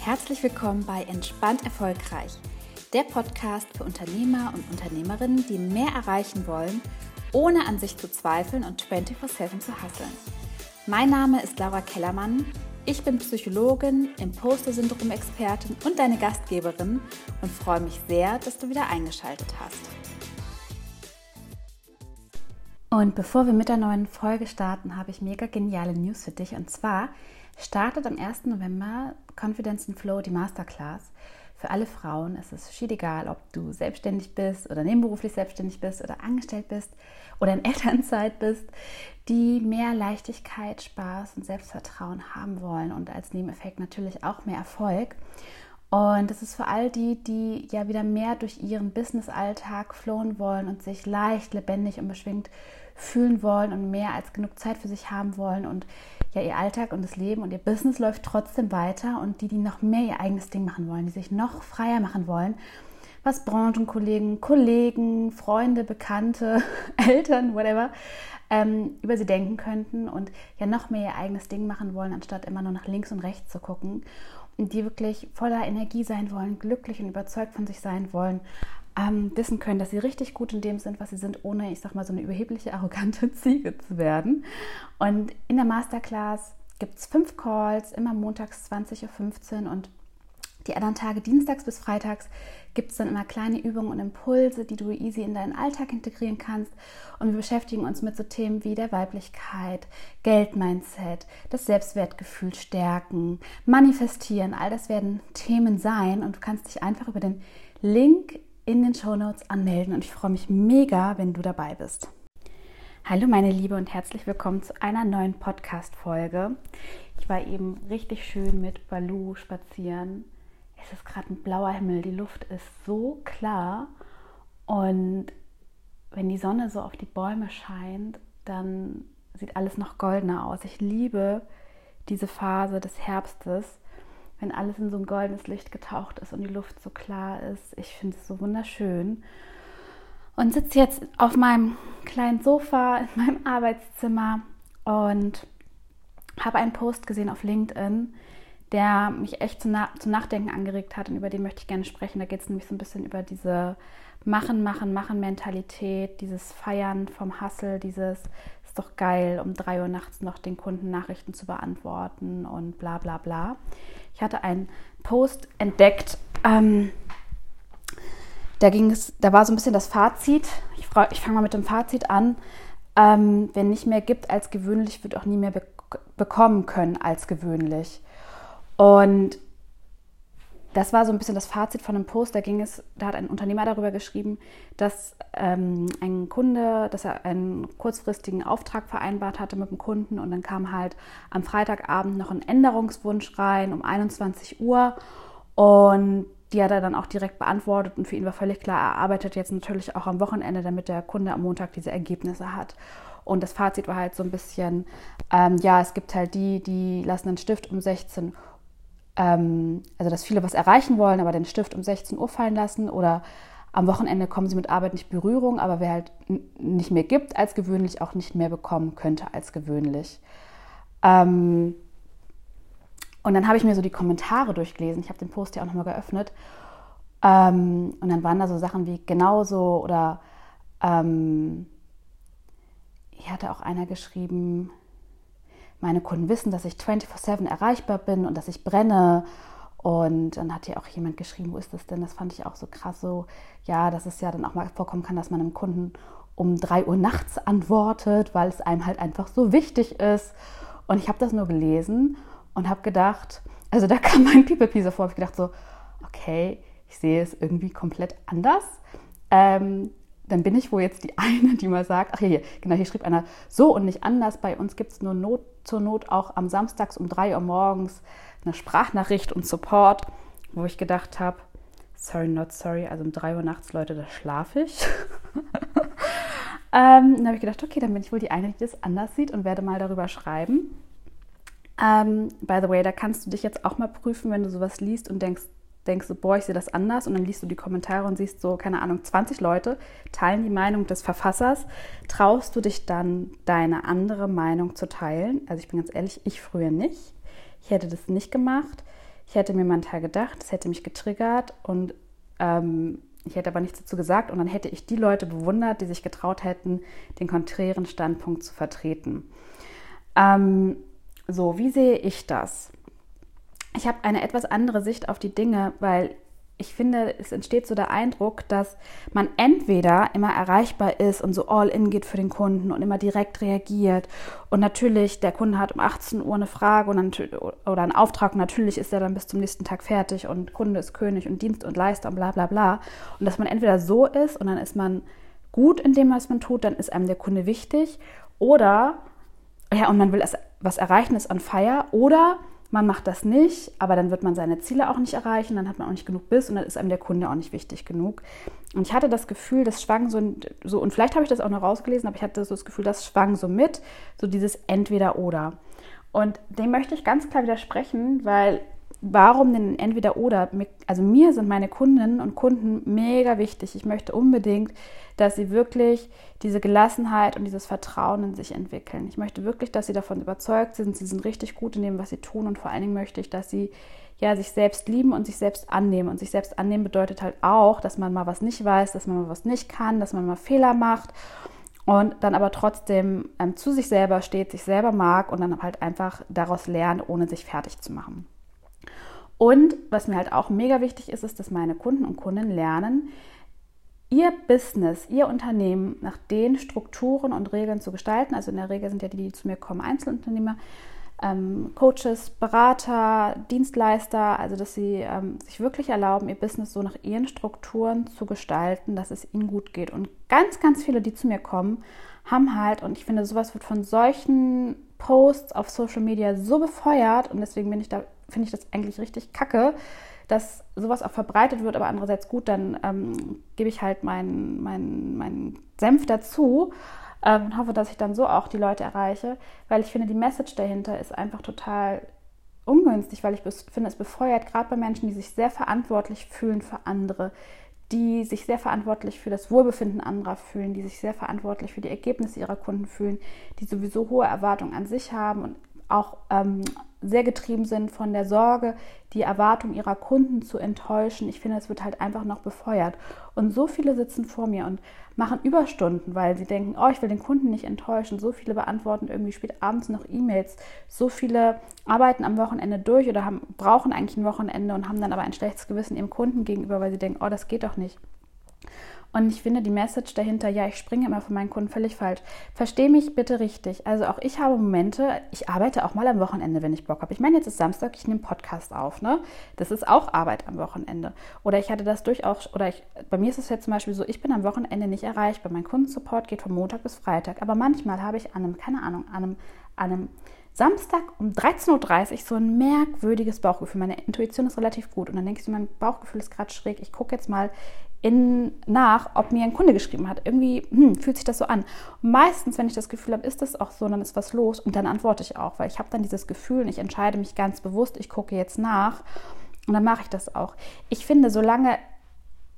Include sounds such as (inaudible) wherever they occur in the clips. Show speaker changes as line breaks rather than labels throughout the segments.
Herzlich willkommen bei Entspannt Erfolgreich, der Podcast für Unternehmer und Unternehmerinnen, die mehr erreichen wollen, ohne an sich zu zweifeln und 24/7 zu hasseln. Mein Name ist Laura Kellermann. Ich bin Psychologin, Imposter-Syndrom-Expertin und deine Gastgeberin und freue mich sehr, dass du wieder eingeschaltet hast. Und bevor wir mit der neuen Folge starten, habe ich mega geniale News für dich. Und zwar startet am 1. November Confidence and Flow, die Masterclass. Für alle Frauen Es ist schied egal, ob du selbstständig bist oder nebenberuflich selbstständig bist oder angestellt bist oder in (laughs) Elternzeit bist, die mehr Leichtigkeit, Spaß und Selbstvertrauen haben wollen und als Nebeneffekt natürlich auch mehr Erfolg. Und das ist für all die, die ja wieder mehr durch ihren Business-Alltag flohen wollen und sich leicht, lebendig und beschwingt fühlen wollen und mehr als genug Zeit für sich haben wollen und ja ihr Alltag und das Leben und ihr Business läuft trotzdem weiter und die, die noch mehr ihr eigenes Ding machen wollen, die sich noch freier machen wollen, was Branchenkollegen, Kollegen, Freunde, Bekannte, (laughs) Eltern, whatever, ähm, über sie denken könnten und ja noch mehr ihr eigenes Ding machen wollen, anstatt immer nur nach links und rechts zu gucken und die wirklich voller Energie sein wollen, glücklich und überzeugt von sich sein wollen, ähm, wissen können, dass sie richtig gut in dem sind, was sie sind, ohne, ich sag mal, so eine überhebliche, (laughs) arrogante Ziege zu werden. Und in der Masterclass gibt es fünf Calls, immer montags 20.15 Uhr und die anderen Tage, dienstags bis freitags, gibt es dann immer kleine Übungen und Impulse, die du easy in deinen Alltag integrieren kannst. Und wir beschäftigen uns mit so Themen wie der Weiblichkeit, Geldmindset, das Selbstwertgefühl stärken, manifestieren. All das werden Themen sein und du kannst dich einfach über den Link in den Show Notes anmelden und ich freue mich mega, wenn du dabei bist. Hallo meine Liebe und herzlich willkommen zu einer neuen Podcast-Folge. Ich war eben richtig schön mit Balu spazieren. Es ist gerade ein blauer Himmel, die Luft ist so klar und wenn die Sonne so auf die Bäume scheint, dann sieht alles noch goldener aus. Ich liebe diese Phase des Herbstes wenn alles in so ein goldenes Licht getaucht ist und die Luft so klar ist. Ich finde es so wunderschön. Und sitze jetzt auf meinem kleinen Sofa in meinem Arbeitszimmer und habe einen Post gesehen auf LinkedIn, der mich echt zum, Na zum Nachdenken angeregt hat und über den möchte ich gerne sprechen. Da geht es nämlich so ein bisschen über diese Machen, Machen, Machen-Mentalität, dieses Feiern vom Hassel, dieses doch geil, um drei Uhr nachts noch den Kunden Nachrichten zu beantworten und bla bla bla. Ich hatte einen Post entdeckt, ähm, da ging es, da war so ein bisschen das Fazit. Ich, ich fange mal mit dem Fazit an. Ähm, wenn nicht mehr gibt als gewöhnlich, wird auch nie mehr be bekommen können als gewöhnlich. Und das war so ein bisschen das Fazit von einem Post. Da ging es, da hat ein Unternehmer darüber geschrieben, dass ähm, ein Kunde, dass er einen kurzfristigen Auftrag vereinbart hatte mit dem Kunden und dann kam halt am Freitagabend noch ein Änderungswunsch rein um 21 Uhr und die hat er dann auch direkt beantwortet und für ihn war völlig klar, er arbeitet jetzt natürlich auch am Wochenende, damit der Kunde am Montag diese Ergebnisse hat. Und das Fazit war halt so ein bisschen, ähm, ja, es gibt halt die, die lassen einen Stift um 16 Uhr ähm, also dass viele was erreichen wollen, aber den Stift um 16 Uhr fallen lassen oder am Wochenende kommen sie mit Arbeit nicht Berührung, aber wer halt nicht mehr gibt als gewöhnlich, auch nicht mehr bekommen könnte als gewöhnlich. Ähm, und dann habe ich mir so die Kommentare durchgelesen. Ich habe den Post ja auch nochmal geöffnet. Ähm, und dann waren da so Sachen wie genauso oder ähm, hier hatte auch einer geschrieben, meine Kunden wissen, dass ich 24/7 erreichbar bin und dass ich brenne. Und dann hat ja auch jemand geschrieben, wo ist das denn? Das fand ich auch so krass, so, ja, dass es ja dann auch mal vorkommen kann, dass man einem Kunden um 3 Uhr nachts antwortet, weil es einem halt einfach so wichtig ist. Und ich habe das nur gelesen und habe gedacht, also da (laughs) kam mein People-Pleaser vor, habe ich gedacht so, okay, ich sehe es irgendwie komplett anders. Ähm, dann bin ich wohl jetzt die (laughs) eine, die mal sagt, ach hier, genau, hier schrieb einer, so und nicht anders, bei uns gibt es nur Not, zur Not auch am Samstags um 3 Uhr morgens eine Sprachnachricht und Support, wo ich gedacht habe, sorry, not sorry, also um 3 Uhr nachts, Leute, da schlafe ich. (laughs) ähm, dann habe ich gedacht, okay, dann bin ich wohl die eine, die das anders sieht und werde mal darüber schreiben. Ähm, by the way, da kannst du dich jetzt auch mal prüfen, wenn du sowas liest und denkst, denkst du, boah, ich sehe das anders und dann liest du die Kommentare und siehst so, keine Ahnung, 20 Leute teilen die Meinung des Verfassers. Traust du dich dann, deine andere Meinung zu teilen? Also ich bin ganz ehrlich, ich früher nicht. Ich hätte das nicht gemacht. Ich hätte mir Teil gedacht, es hätte mich getriggert und ähm, ich hätte aber nichts dazu gesagt und dann hätte ich die Leute bewundert, die sich getraut hätten, den konträren Standpunkt zu vertreten. Ähm, so, wie sehe ich das? Ich habe eine etwas andere Sicht auf die Dinge, weil ich finde, es entsteht so der Eindruck, dass man entweder immer erreichbar ist und so all in geht für den Kunden und immer direkt reagiert. Und natürlich, der Kunde hat um 18 Uhr eine Frage oder einen Auftrag und natürlich ist er dann bis zum nächsten Tag fertig und Kunde ist König und Dienst und Leister und bla bla bla. Und dass man entweder so ist und dann ist man gut in dem, was man tut, dann ist einem der Kunde wichtig. Oder, ja, und man will was erreichen, ist on fire. Oder man macht das nicht, aber dann wird man seine Ziele auch nicht erreichen, dann hat man auch nicht genug Biss und dann ist einem der Kunde auch nicht wichtig genug. Und ich hatte das Gefühl, das schwang so, so und vielleicht habe ich das auch noch rausgelesen, aber ich hatte so das Gefühl, das schwang so mit, so dieses Entweder-Oder. Und dem möchte ich ganz klar widersprechen, weil warum denn entweder oder? Also mir sind meine Kundinnen und Kunden mega wichtig. Ich möchte unbedingt, dass sie wirklich diese Gelassenheit und dieses Vertrauen in sich entwickeln. Ich möchte wirklich, dass sie davon überzeugt sind, sie sind richtig gut in dem, was sie tun und vor allen Dingen möchte ich, dass sie ja sich selbst lieben und sich selbst annehmen. Und sich selbst annehmen bedeutet halt auch, dass man mal was nicht weiß, dass man mal was nicht kann, dass man mal Fehler macht und dann aber trotzdem ähm, zu sich selber steht, sich selber mag und dann halt einfach daraus lernt, ohne sich fertig zu machen. Und was mir halt auch mega wichtig ist, ist, dass meine Kunden und Kunden lernen, ihr Business, ihr Unternehmen nach den Strukturen und Regeln zu gestalten. Also in der Regel sind ja die, die zu mir kommen, Einzelunternehmer, ähm, Coaches, Berater, Dienstleister, also dass sie ähm, sich wirklich erlauben, ihr Business so nach ihren Strukturen zu gestalten, dass es ihnen gut geht. Und ganz, ganz viele, die zu mir kommen, haben halt, und ich finde, sowas wird von solchen Posts auf Social Media so befeuert und deswegen bin ich da finde ich das eigentlich richtig kacke, dass sowas auch verbreitet wird, aber andererseits gut, dann ähm, gebe ich halt meinen mein, mein Senf dazu ähm, und hoffe, dass ich dann so auch die Leute erreiche, weil ich finde, die Message dahinter ist einfach total ungünstig, weil ich finde, es befeuert gerade bei Menschen, die sich sehr verantwortlich fühlen für andere, die sich sehr verantwortlich für das Wohlbefinden anderer fühlen, die sich sehr verantwortlich für die Ergebnisse ihrer Kunden fühlen, die sowieso hohe Erwartungen an sich haben und auch ähm, sehr getrieben sind von der Sorge, die Erwartung ihrer Kunden zu enttäuschen. Ich finde, es wird halt einfach noch befeuert. Und so viele sitzen vor mir und machen Überstunden, weil sie denken, oh, ich will den Kunden nicht enttäuschen. So viele beantworten irgendwie spät abends noch E-Mails. So viele arbeiten am Wochenende durch oder haben, brauchen eigentlich ein Wochenende und haben dann aber ein schlechtes Gewissen ihrem Kunden gegenüber, weil sie denken, oh, das geht doch nicht. Und ich finde die Message dahinter, ja, ich springe immer von meinen Kunden völlig falsch. Verstehe mich bitte richtig. Also auch ich habe Momente, ich arbeite auch mal am Wochenende, wenn ich Bock habe. Ich meine, jetzt ist Samstag, ich nehme Podcast auf, ne? Das ist auch Arbeit am Wochenende. Oder ich hatte das durchaus, oder ich, bei mir ist es jetzt zum Beispiel so, ich bin am Wochenende nicht erreichbar. Mein Kundensupport geht von Montag bis Freitag. Aber manchmal habe ich an einem, keine Ahnung, an einem, an einem Samstag um 13.30 Uhr so ein merkwürdiges Bauchgefühl. Meine Intuition ist relativ gut. Und dann denke ich so, mein Bauchgefühl ist gerade schräg. Ich gucke jetzt mal in, nach, ob mir ein Kunde geschrieben hat. Irgendwie hm, fühlt sich das so an. Und meistens, wenn ich das Gefühl habe, ist das auch so, dann ist was los und dann antworte ich auch, weil ich habe dann dieses Gefühl und ich entscheide mich ganz bewusst, ich gucke jetzt nach und dann mache ich das auch. Ich finde, solange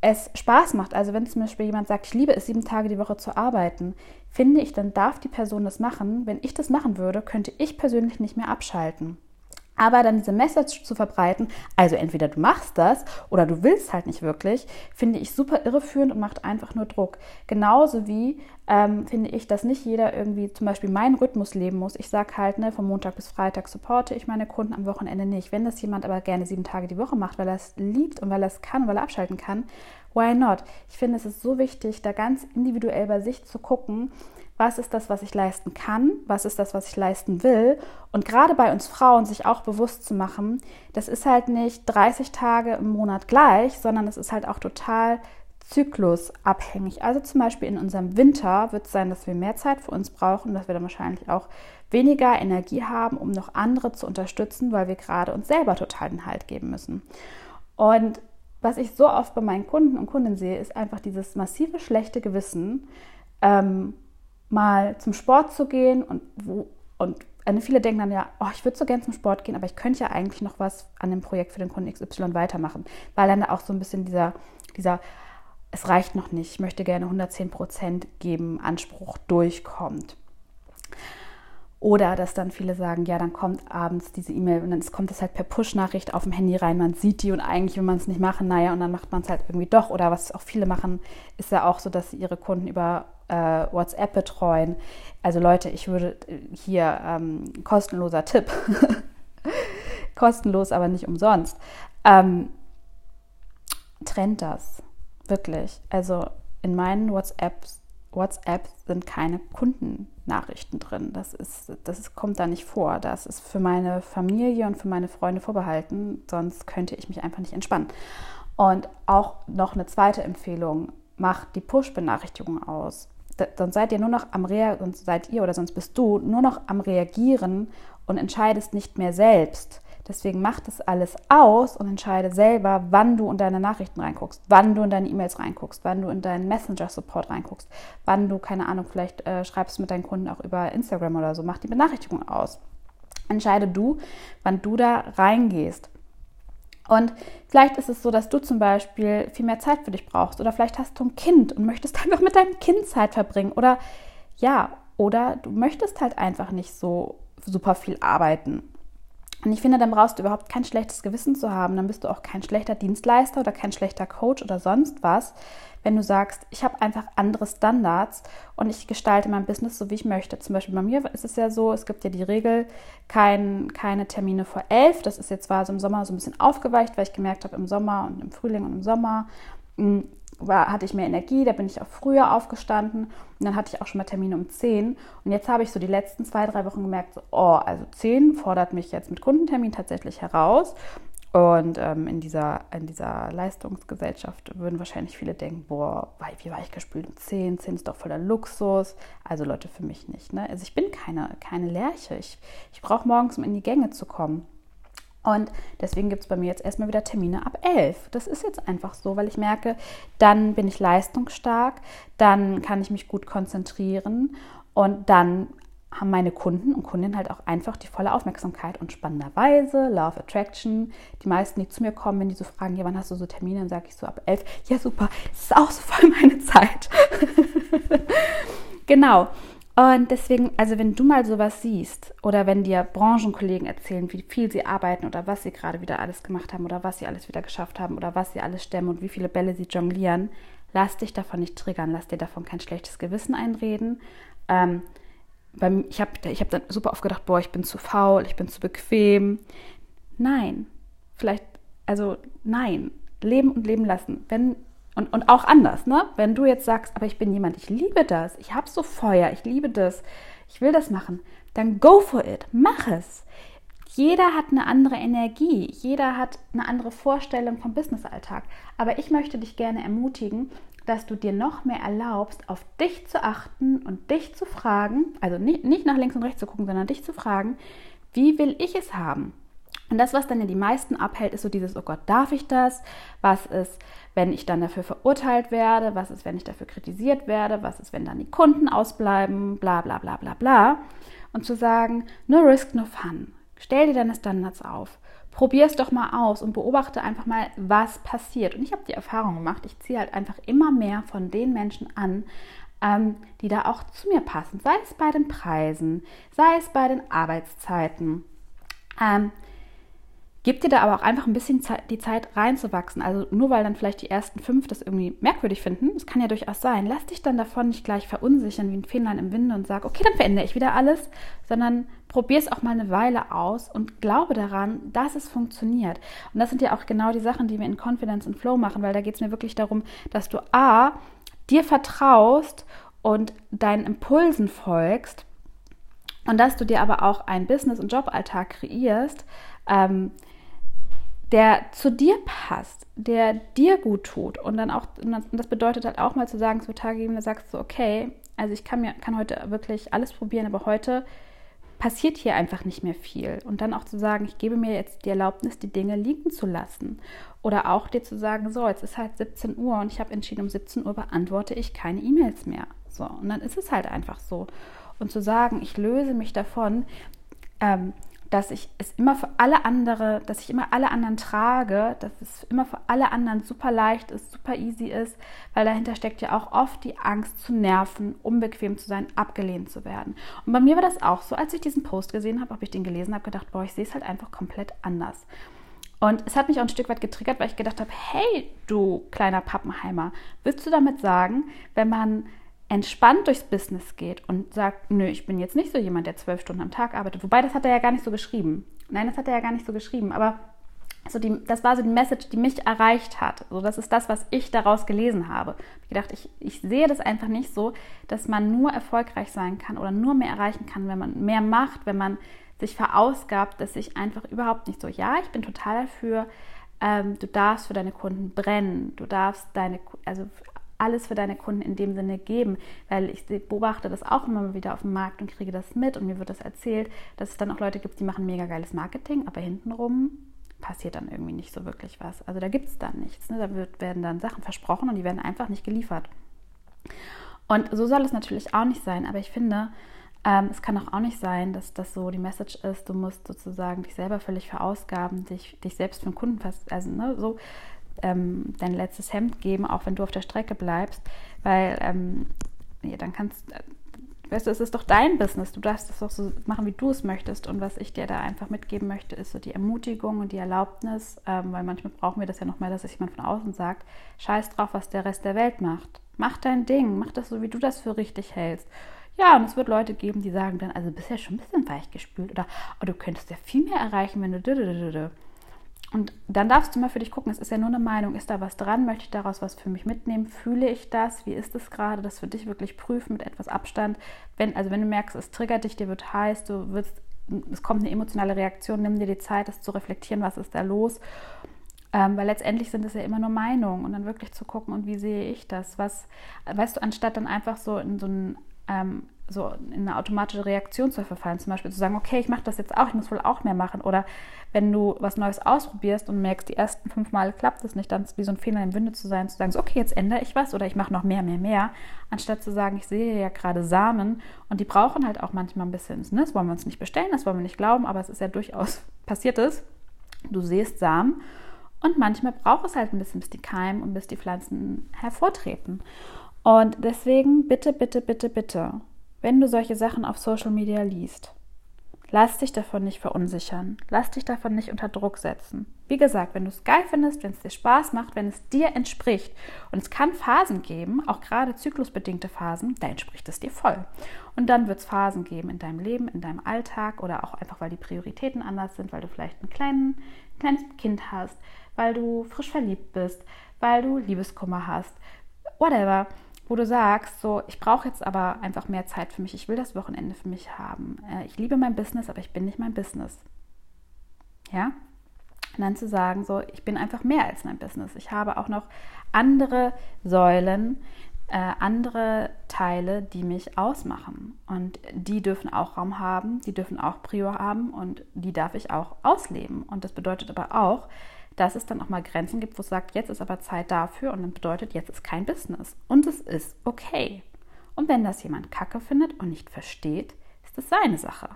es Spaß macht, also wenn zum Beispiel jemand sagt, ich liebe es, sieben Tage die Woche zu arbeiten, finde ich, dann darf die Person das machen. Wenn ich das machen würde, könnte ich persönlich nicht mehr abschalten. Aber dann diese Message zu verbreiten, also entweder du machst das oder du willst halt nicht wirklich, finde ich super irreführend und macht einfach nur Druck. Genauso wie ähm, finde ich, dass nicht jeder irgendwie zum Beispiel meinen Rhythmus leben muss. Ich sage halt, ne, von Montag bis Freitag supporte ich meine Kunden, am Wochenende nicht. Wenn das jemand aber gerne sieben Tage die Woche macht, weil er es liebt und weil er es kann, weil er abschalten kann, why not? Ich finde, es ist so wichtig, da ganz individuell bei sich zu gucken, was ist das, was ich leisten kann, was ist das, was ich leisten will. Und gerade bei uns Frauen sich auch bewusst zu machen, das ist halt nicht 30 Tage im Monat gleich, sondern es ist halt auch total zyklusabhängig. Also zum Beispiel in unserem Winter wird es sein, dass wir mehr Zeit für uns brauchen, dass wir dann wahrscheinlich auch weniger Energie haben, um noch andere zu unterstützen, weil wir gerade uns selber total den Halt geben müssen. Und was ich so oft bei meinen Kunden und Kundinnen sehe, ist einfach dieses massive schlechte Gewissen, ähm, mal zum Sport zu gehen und wo und viele denken dann ja, oh, ich würde so gern zum Sport gehen, aber ich könnte ja eigentlich noch was an dem Projekt für den Kunden XY weitermachen, weil dann auch so ein bisschen dieser, dieser, es reicht noch nicht, ich möchte gerne 110 Prozent geben, Anspruch durchkommt. Oder dass dann viele sagen, ja, dann kommt abends diese E-Mail und dann kommt es halt per Push-Nachricht auf dem Handy rein, man sieht die und eigentlich will man es nicht machen, naja, und dann macht man es halt irgendwie doch. Oder was auch viele machen, ist ja auch so, dass sie ihre Kunden über äh, WhatsApp betreuen. Also Leute, ich würde hier ähm, kostenloser Tipp, (laughs) kostenlos, aber nicht umsonst, ähm, trennt das wirklich. Also in meinen WhatsApps WhatsApp sind keine Kundennachrichten drin. Das, ist, das kommt da nicht vor. Das ist für meine Familie und für meine Freunde vorbehalten. Sonst könnte ich mich einfach nicht entspannen. Und auch noch eine zweite Empfehlung: Macht die Push-Benachrichtigung aus. Sonst seid ihr nur noch am Reagieren, seid ihr oder sonst bist du nur noch am Reagieren und entscheidest nicht mehr selbst Deswegen mach das alles aus und entscheide selber, wann du in deine Nachrichten reinguckst, wann du in deine E-Mails reinguckst, wann du in deinen Messenger-Support reinguckst, wann du, keine Ahnung, vielleicht äh, schreibst mit deinen Kunden auch über Instagram oder so. Mach die Benachrichtigung aus. Entscheide du, wann du da reingehst. Und vielleicht ist es so, dass du zum Beispiel viel mehr Zeit für dich brauchst oder vielleicht hast du ein Kind und möchtest (laughs) einfach mit deinem Kind Zeit verbringen oder ja, oder du möchtest halt einfach nicht so super viel arbeiten und ich finde, dann brauchst du überhaupt kein schlechtes Gewissen zu haben. Dann bist du auch kein schlechter Dienstleister oder kein schlechter Coach oder sonst was, wenn du sagst, ich habe einfach andere Standards und ich gestalte mein Business so, wie ich möchte. Zum Beispiel bei mir ist es ja so, es gibt ja die Regel, kein, keine Termine vor elf. Das ist jetzt zwar so im Sommer so ein bisschen aufgeweicht, weil ich gemerkt habe, im Sommer und im Frühling und im Sommer hm, war, hatte ich mehr Energie, da bin ich auch früher aufgestanden und dann hatte ich auch schon mal Termine um 10. Und jetzt habe ich so die letzten zwei, drei Wochen gemerkt, so, oh, also 10 fordert mich jetzt mit Kundentermin tatsächlich heraus. Und ähm, in, dieser, in dieser Leistungsgesellschaft würden wahrscheinlich viele denken, boah, wie war ich gespült um 10? 10 ist doch voller Luxus. Also Leute, für mich nicht. Ne? Also ich bin keine, keine Lerche. Ich, ich brauche morgens, um in die Gänge zu kommen. Und deswegen gibt es bei mir jetzt erstmal wieder Termine ab 11. Das ist jetzt einfach so, weil ich merke, dann bin ich leistungsstark, dann kann ich mich gut konzentrieren und dann haben meine Kunden und Kundinnen halt auch einfach die volle Aufmerksamkeit und spannenderweise, Love Attraction, die meisten, die zu mir kommen, wenn die so fragen, ja, wann hast du so Termine, dann sage ich so ab 11, ja super, das ist auch so voll meine Zeit. (laughs) genau. Und deswegen, also wenn du mal sowas siehst oder wenn dir Branchenkollegen erzählen, wie viel sie arbeiten oder was sie gerade wieder alles gemacht haben oder was sie alles wieder geschafft haben oder was sie alles stemmen und wie viele Bälle sie jonglieren, lass dich davon nicht triggern, lass dir davon kein schlechtes Gewissen einreden. Ähm, beim, ich habe ich hab dann super oft gedacht, boah, ich bin zu faul, ich bin zu bequem. Nein, vielleicht, also nein, leben und leben lassen. Wenn und, und auch anders, ne? Wenn du jetzt sagst, aber ich bin jemand, ich liebe das, ich habe so Feuer, ich liebe das, ich will das machen, dann go for it, mach es. Jeder hat eine andere Energie, jeder hat eine andere Vorstellung vom Businessalltag. Aber ich möchte dich gerne ermutigen, dass du dir noch mehr erlaubst, auf dich zu achten und dich zu fragen, also nicht, nicht nach links und rechts zu gucken, sondern dich zu fragen, wie will ich es haben? Und das, was dann ja die meisten abhält, ist so dieses, oh Gott, darf ich das? Was ist, wenn ich dann dafür verurteilt werde? Was ist, wenn ich dafür kritisiert werde? Was ist, wenn dann die Kunden ausbleiben? Bla bla bla bla bla. Und zu sagen, no risk, no fun. Stell dir deine Standards auf. Probier es doch mal aus und beobachte einfach mal, was passiert. Und ich habe die Erfahrung gemacht, ich ziehe halt einfach immer mehr von den Menschen an, ähm, die da auch zu mir passen. Sei es bei den Preisen, sei es bei den Arbeitszeiten. Ähm, Gib dir da aber auch einfach ein bisschen die Zeit reinzuwachsen. Also nur weil dann vielleicht die ersten fünf das irgendwie merkwürdig finden, das kann ja durchaus sein. Lass dich dann davon nicht gleich verunsichern wie ein Fähnlein im Winde und sag, okay, dann verändere ich wieder alles, sondern probier es auch mal eine Weile aus und glaube daran, dass es funktioniert. Und das sind ja auch genau die Sachen, die wir in Confidence and Flow machen, weil da geht es mir wirklich darum, dass du A, dir vertraust und deinen Impulsen folgst und dass du dir aber auch einen Business- und Joballtag kreierst, ähm, der zu dir passt, der dir gut tut. Und dann auch, und das bedeutet halt auch mal zu sagen, zu Tage geben, da sagst du, okay, also ich kann mir, kann heute wirklich alles probieren, aber heute passiert hier einfach nicht mehr viel. Und dann auch zu sagen, ich gebe mir jetzt die Erlaubnis, die Dinge liegen zu lassen. Oder auch dir zu sagen, so, jetzt ist halt 17 Uhr und ich habe entschieden, um 17 Uhr beantworte ich keine E-Mails mehr. So, und dann ist es halt einfach so. Und zu sagen, ich löse mich davon, ähm, dass ich es immer für alle andere, dass ich immer alle anderen trage, dass es immer für alle anderen super leicht ist, super easy ist, weil dahinter steckt ja auch oft die Angst zu nerven, unbequem zu sein, abgelehnt zu werden. Und bei mir war das auch so, als ich diesen Post gesehen habe, habe ich den gelesen, habe gedacht, boah, ich sehe es halt einfach komplett anders. Und es hat mich auch ein Stück weit getriggert, weil ich gedacht habe, hey, du kleiner Pappenheimer, willst du damit sagen, wenn man entspannt durchs Business geht und sagt, nö, ich bin jetzt nicht so jemand, der zwölf Stunden am Tag arbeitet. Wobei, das hat er ja gar nicht so geschrieben. Nein, das hat er ja gar nicht so geschrieben. Aber so die, das war so die Message, die mich erreicht hat. So, das ist das, was ich daraus gelesen habe. Ich gedacht, ich, ich sehe das einfach nicht so, dass man nur erfolgreich sein kann oder nur mehr erreichen kann, wenn man mehr macht, wenn man sich verausgabt, dass ich einfach überhaupt nicht so, ja, ich bin total dafür, ähm, du darfst für deine Kunden brennen, du darfst deine, also alles für deine Kunden in dem Sinne geben, weil ich beobachte das auch immer wieder auf dem Markt und kriege das mit und mir wird das erzählt, dass es dann auch Leute gibt, die machen mega geiles Marketing, aber hintenrum passiert dann irgendwie nicht so wirklich was. Also da gibt es dann nichts. Ne? Da wird, werden dann Sachen versprochen und die werden einfach nicht geliefert. Und so soll es natürlich auch nicht sein, aber ich finde, ähm, es kann auch, auch nicht sein, dass das so die Message ist, du musst sozusagen dich selber völlig verausgaben, dich, dich selbst für den Kunden fast, also ne, so, ähm, dein letztes Hemd geben, auch wenn du auf der Strecke bleibst, weil ähm, ja, dann kannst, äh, weißt du, es ist doch dein Business, du darfst es doch so machen, wie du es möchtest. Und was ich dir da einfach mitgeben möchte, ist so die Ermutigung und die Erlaubnis, ähm, weil manchmal brauchen wir das ja noch mal, dass sich jemand von außen sagt, scheiß drauf, was der Rest der Welt macht, mach dein Ding, mach das so, wie du das für richtig hältst. Ja, und es wird Leute geben, die sagen dann, also bist ja schon ein bisschen weichgespült oder oh, du könntest ja viel mehr erreichen, wenn du und dann darfst du mal für dich gucken, es ist ja nur eine Meinung, ist da was dran, möchte ich daraus was für mich mitnehmen, fühle ich das, wie ist es gerade, das für dich wirklich prüfen mit etwas Abstand. Wenn, also wenn du merkst, es triggert dich, dir wird heiß, du wirst, es kommt eine emotionale Reaktion, nimm dir die Zeit, das zu reflektieren, was ist da los. Ähm, weil letztendlich sind es ja immer nur Meinungen und dann wirklich zu gucken, und wie sehe ich das? Was, weißt du, anstatt dann einfach so in so ein ähm, so in eine automatische Reaktion zu verfallen. Zum Beispiel zu sagen, okay, ich mache das jetzt auch, ich muss wohl auch mehr machen. Oder wenn du was Neues ausprobierst und merkst, die ersten fünf Mal klappt es nicht, dann wie so ein Fehler im Winde zu sein, zu sagen, so, okay, jetzt ändere ich was oder ich mache noch mehr, mehr, mehr, anstatt zu sagen, ich sehe ja gerade Samen und die brauchen halt auch manchmal ein bisschen, ne? das wollen wir uns nicht bestellen, das wollen wir nicht glauben, aber es ist ja durchaus (laughs) passiert ist. Du siehst Samen und manchmal braucht es halt ein bisschen, bis die keimen und bis die Pflanzen hervortreten. Und deswegen bitte, bitte, bitte, bitte wenn du solche Sachen auf Social Media liest, lass dich davon nicht verunsichern, lass dich davon nicht unter Druck setzen. Wie gesagt, wenn du es geil findest, wenn es dir Spaß macht, wenn es dir entspricht und es kann Phasen geben, auch gerade zyklusbedingte Phasen, da entspricht es dir voll. Und dann wird es Phasen geben in deinem Leben, in deinem Alltag oder auch einfach, weil die Prioritäten anders sind, weil du vielleicht einen kleinen, ein kleines Kind hast, weil du frisch verliebt bist, weil du Liebeskummer hast, whatever wo du sagst, so, ich brauche jetzt aber einfach mehr Zeit für mich, ich will das Wochenende für mich haben. Äh, ich liebe mein Business, aber ich bin nicht mein Business. Ja? Und dann zu sagen, so, ich bin einfach mehr als mein Business. Ich habe auch noch andere Säulen, äh, andere Teile, die mich ausmachen. Und die dürfen auch Raum haben, die dürfen auch Prior haben und die darf ich auch ausleben. Und das bedeutet aber auch, dass es dann auch mal Grenzen gibt, wo es sagt, jetzt ist aber Zeit dafür und dann bedeutet, jetzt ist kein Business. Und es ist okay. Und wenn das jemand kacke findet und nicht versteht, ist es seine Sache.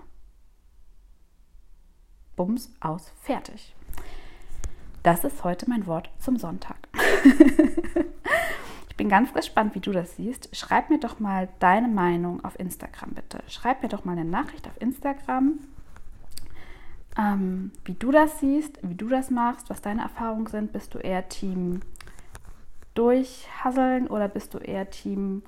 Bums aus, fertig. Das ist heute mein Wort zum Sonntag. (laughs) ich bin ganz gespannt, wie du das siehst. Schreib mir doch mal deine Meinung auf Instagram, bitte. Schreib mir doch mal eine Nachricht auf Instagram ähm, wie du das siehst, wie du das machst, was deine Erfahrungen sind. Bist du eher Team durchhasseln oder bist du eher Team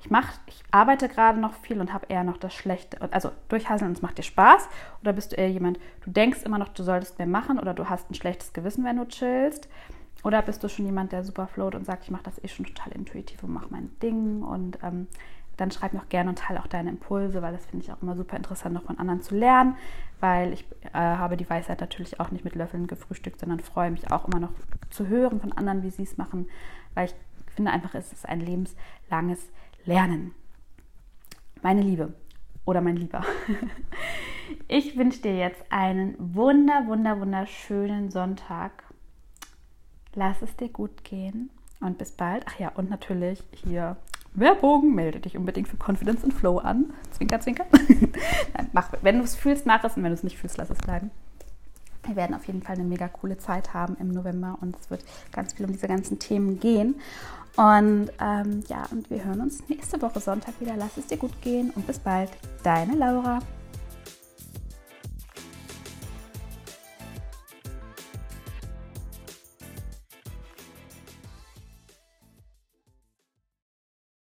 ich mache, ich arbeite gerade noch viel und habe eher noch das Schlechte, also durchhasseln und es macht dir Spaß oder bist du eher jemand, du denkst immer noch, du solltest mehr machen oder du hast ein schlechtes Gewissen, wenn du chillst oder bist du schon jemand, der super float und sagt, ich mache das eh schon total intuitiv und mache mein Ding und ähm, dann schreib mir auch gerne und teile auch deine Impulse, weil das finde ich auch immer super interessant, noch von anderen zu lernen, weil ich äh, habe die Weisheit natürlich auch nicht mit Löffeln gefrühstückt, sondern freue mich auch immer noch zu hören von anderen, wie sie es machen, weil ich finde einfach, es ist ein lebenslanges Lernen. Meine Liebe oder mein Lieber, (laughs) ich wünsche dir jetzt einen wunder, wunder, wunderschönen Sonntag. Lass es dir gut gehen und bis bald. Ach ja, und natürlich hier Werbung, melde dich unbedingt für Confidence and Flow an. Zwinker, zwinker. (laughs) Nein, mach, wenn du es fühlst, mach es und wenn du es nicht fühlst, lass es bleiben. Wir werden auf jeden Fall eine mega coole Zeit haben im November und es wird ganz viel um diese ganzen Themen gehen. Und ähm, ja, und wir hören uns nächste Woche Sonntag wieder. Lass es dir gut gehen und bis bald. Deine Laura.